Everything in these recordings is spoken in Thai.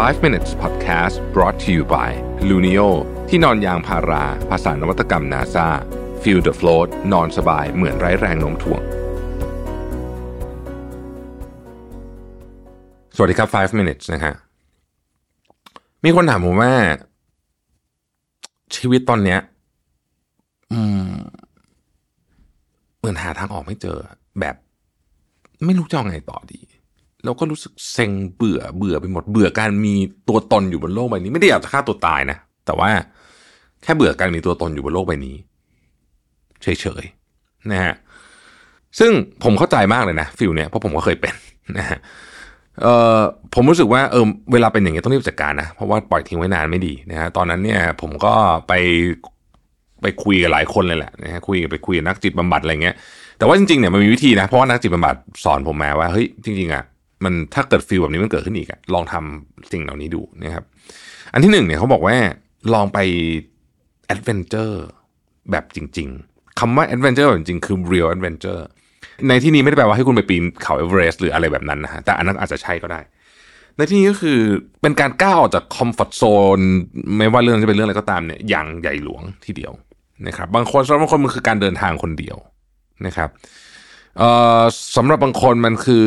5 minutes podcast brought to you by Luno ที่นอนยางพารา ภาษานวัตกรรม NASA feel the float นอนสบายเหมือนไร้แรงโน้มถ่วง สวัสดีครับ 5 minutes นะฮะ มีคนถามผมว่า ชีวิตตอนเนี้ยเหมือนหาทางออกไม่เจอ แบบ ไม่รู้จะเอาไงต่อดี แล้วก็รู้สึกเซ็งเบื่อเบื่อไปหมดเบื่อการมีตัวตนอยู่บนโลกใบนี้ ไม่ได้อยากจะฆ่าตัวตายนะ แต่ว่าแค่เบื่อการมีตัวตนอยู่บนโลกใบนี้ เฉยๆนะฮะซึ่งผมเข้าใจมากเลยนะฟิลเนี่ยเพราะผมก็เคยเป็นนะฮะเอ่อผมรู้สึกว่าเออเวลาเป็นอย่างนี้ต้องรีบจัดการนะ เพราะว่าปล่อยทิ้งไว้นานไม่ดีนะฮะตอนนั้นเนี่ยผมก็ไปไปคุยกับหลายคนเลยแหละนะฮะคุยไปคุยกับนักจิตบำบัดอะไรเงี้ยแต่ว่าจริงๆเนี่ยมันมีวิธีนะเพราะว่านักจิตบำบัดสอนผมมาว่าเฮ้ยจริงๆอะ มันถ้าเกิด feel แบบนี้มันเกิดขึ้นอีกอะลองทำสิ่งเหล่านี้ดูนะครับ อันที่หนึ่งเนี่ยเขาบอกว่าลองไป adventure แบบจริง ๆ คำว่า adventure แบบจริงคือ real adventure ในที่นี้ไม่ได้แปลว่าให้คุณไปปีนเขาเอเวอเรสต์หรืออะไรแบบนั้นนะฮะ แต่อันนั้นอาจจะใช่ก็ได้ ในที่นี้ก็คือเป็นการก้าวออกจาก comfort zone ไม่ว่าเรื่องจะเป็นเรื่องอะไรก็ตามเนี่ยอย่างใหญ่หลวงทีเดียวนะครับ บางคนสำหรับบางคนมันคือการเดินทางคนเดียวนะครับ เอ่อสำหรับบางคนมันคือ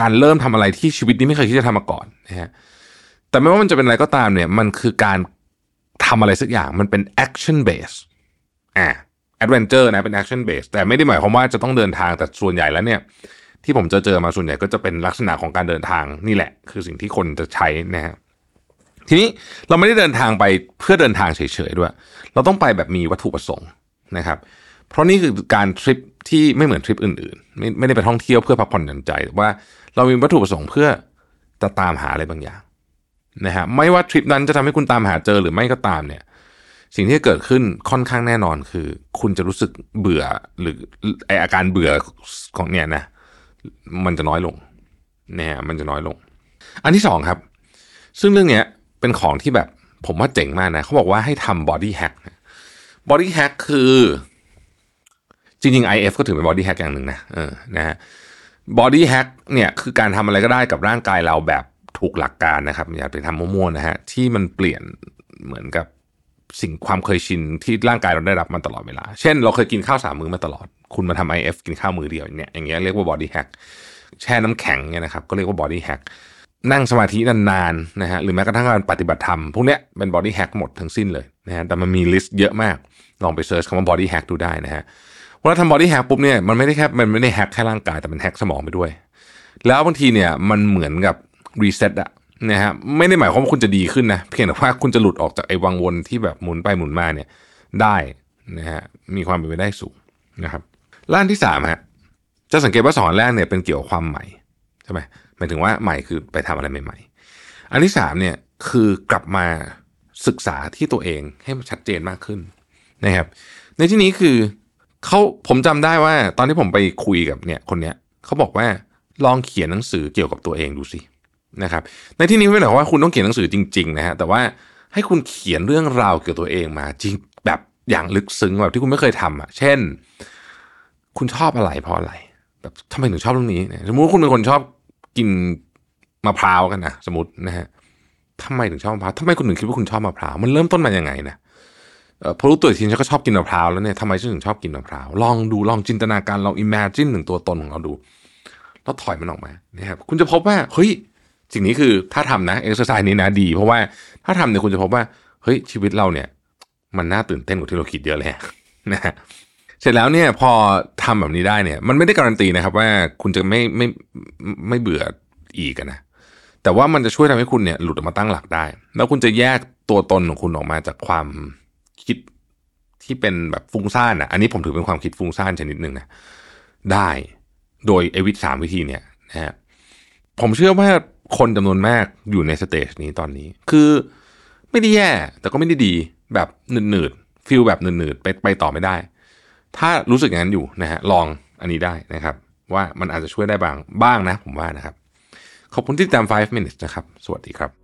การเริ่มทำอะไรที่ชีวิตนี้ไม่เคยคิดจะทำมาก่อนนะฮะแต่ไม่ว่ามันจะเป็นอะไรก็ตามเนี่ย มันคือการทำอะไรสักอย่างมันเป็น action base อ่า adventure นะเป็น action base แต่ไม่ได้หมายความว่าจะต้องเดินทางแต่ส่วนใหญ่แล้วเนี่ย ที่ผมจะเจอมาส่วนใหญ่ก็จะเป็นลักษณะของการเดินทางนี่แหละ คือสิ่งที่คนจะใช้นะฮะทีนี้เราไม่ได้เดินทางไปเพื่อเดินทางเฉยๆด้วย เราต้องไปแบบมีวัตถุประสงค์นะครับ เพราะนี่คือการทริป ที่ไม่เหมือนทริปอื่นๆ ไม่ไม่ได้ไปท่องเที่ยวเพื่อพักผ่อนหย่อนใจว่าเรามีวัตถุประสงค์เพื่อจะตามหาอะไรบางอย่างนะฮะไม่ว่าทริปนั้นจะทำให้คุณตามหาเจอหรือไม่ก็ตามเนี่ย สิ่งที่เกิดขึ้นค่อนข้างแน่นอนคือ คุณจะรู้สึกเบื่อหรือไออาการเบื่อของเนี่ยนะมันจะน้อยลงนะฮะมันจะน้อยลง อันที่สองครับ ซึ่งเรื่องเนี้ยเป็นของที่แบบผมว่าเจ๋งมากนะเขาบอกว่าให้ทำ body hack body hack คือ จริงๆ IF ก็ถือเป็น body hack อย่างหนึ่งนะเออนะฮะ body hack เนี่ยคือการทำอะไรก็ได้กับร่างกายเราแบบถูกหลักการนะครับ อย่าไปทำมั่วๆนะฮะที่มันเปลี่ยนเหมือนกับสิ่งความเคยชินที่ร่างกายเราได้รับมาตลอดเวลา เช่น เราเคยกินข้าวสามมื้อมาตลอด คุณมาทำ IF กินข้าวมื้อเดียวเนี่ยอย่างเงี้ยเรียกว่า body hack แช่น้ำแข็งเนี่ยนะครับก็เรียกว่า body hack นั่งสมาธินานๆนะฮะหรือแม้กระทั่งการปฏิบัติธรรม พวกเนี้ยเป็น body hack หมดทั้งสิ้นเลยนะฮะแต่มันมี list เยอะมาก ลองไป search คำว่า body hack ดูได้นะฮะ เวลาทำ body hack ปุ๊บเนี่ยมันไม่ได้แค่มันไม่ได้ hack แค่ร่างกายแต่มัน hack สมองไปด้วย แล้วบางทีเนี่ยมันเหมือนกับ reset อะนะฮะไม่ได้หมายความว่าคุณจะดีขึ้นนะเพียงแต่ว่าคุณจะหลุดออกจากไอ้วังวนที่แบบหมุนไปหมุนมาเนี่ยได้นะฮะมีความเป็นไปได้สูงนะครับล้านที่สามฮะจะสังเกตว่าสองอันแรกเนี่ยเป็นเกี่ยวกับความใหม่ใช่ไหมหมายถึงว่าใหม่คือไปทำอะไรใหม่ ๆ อันที่สามเนี่ยคือกลับมาศึกษาที่ตัวเองให้มันชัดเจนมากขึ้นนะครับ ในที่นี้คือ เขาผมจำได้ว่า ตอนที่ผมไปคุยกับเนี่ยคนเนี้ยเขาบอกว่าลองเขียนหนังสือเกี่ยวกับตัวเองดูสินะครับ ในที่นี้ไม่ได้หมายความว่าคุณต้องเขียนหนังสือจริง ๆ นะฮะแต่ว่าให้คุณเขียนเรื่องราวเกี่ยวกับตัวเองมาจริงแบบอย่างลึกซึ้งแบบที่คุณไม่เคยทำอะ เช่น คุณชอบอะไรเพราะอะไร แบบทำไมถึงชอบเรื่องนี้สมมุติคุณเป็นคนชอบกินมะพร้าวกันนะสมมตินะฮะทำไมถึงชอบมะพร้าวทำไมคุณถึงคิดว่าคุณชอบมะพร้าวมันเริ่มต้นมาอย่างไงนะ พอรู้ตัวทีฉันก็ชอบกินมะพร้าวแล้วเนี่ยทำไมฉันถึงชอบกินมะพร้าวลองดูลองจินตนาการลอง imagine ถึงตัวตนของเราดู แล้วถอยมันออกมานะครับคุณจะพบว่าเฮ้ยสิ่งนี้คือถ้าทำนะเอ็กซ์ไซส์นี้นะดี เพราะว่าถ้าทำเนี่ยคุณจะพบว่าเฮ้ยชีวิตเราเนี่ย มันน่าตื่นเต้นกว่าที่เราคิดเยอะเลยนะฮะเสร็จแล้วเนี่ยพอทำแบบนี้ได้เนี่ย มันไม่ได้การันตีนะครับ ว่าคุณจะไม่ไม่ไม่เบื่ออีกนะแต่ว่ามันจะช่วยทำให้คุณเนี่ยหลุดออกมาตั้งหลักได้ แล้วคุณจะแยกตัวตนของคุณออกมาจากความ คิดที่เป็นแบบฟุ้งซ่านอะ อันนี้ผมถือเป็นความคิดฟุ้งซ่านชนิดหนึ่งนะได้โดยไอวิธีสามวิธีเนี่ยนะฮะผมเชื่อว่าคนจำนวนมากอยู่ใน stage นี้ตอนนี้ คือไม่ได้แย่ แต่ก็ไม่ได้ดีแบบหนืดๆ feel แบบหนืดๆไปไปต่อไม่ได้ ถ้ารู้สึกอย่างนั้นอยู่นะฮะลองอันนี้ได้นะครับ ว่ามันอาจจะช่วยได้บางบ้างนะผมว่านะครับ ขอบคุณที่ติดตาม 5 minutes นะครับ สวัสดีครับ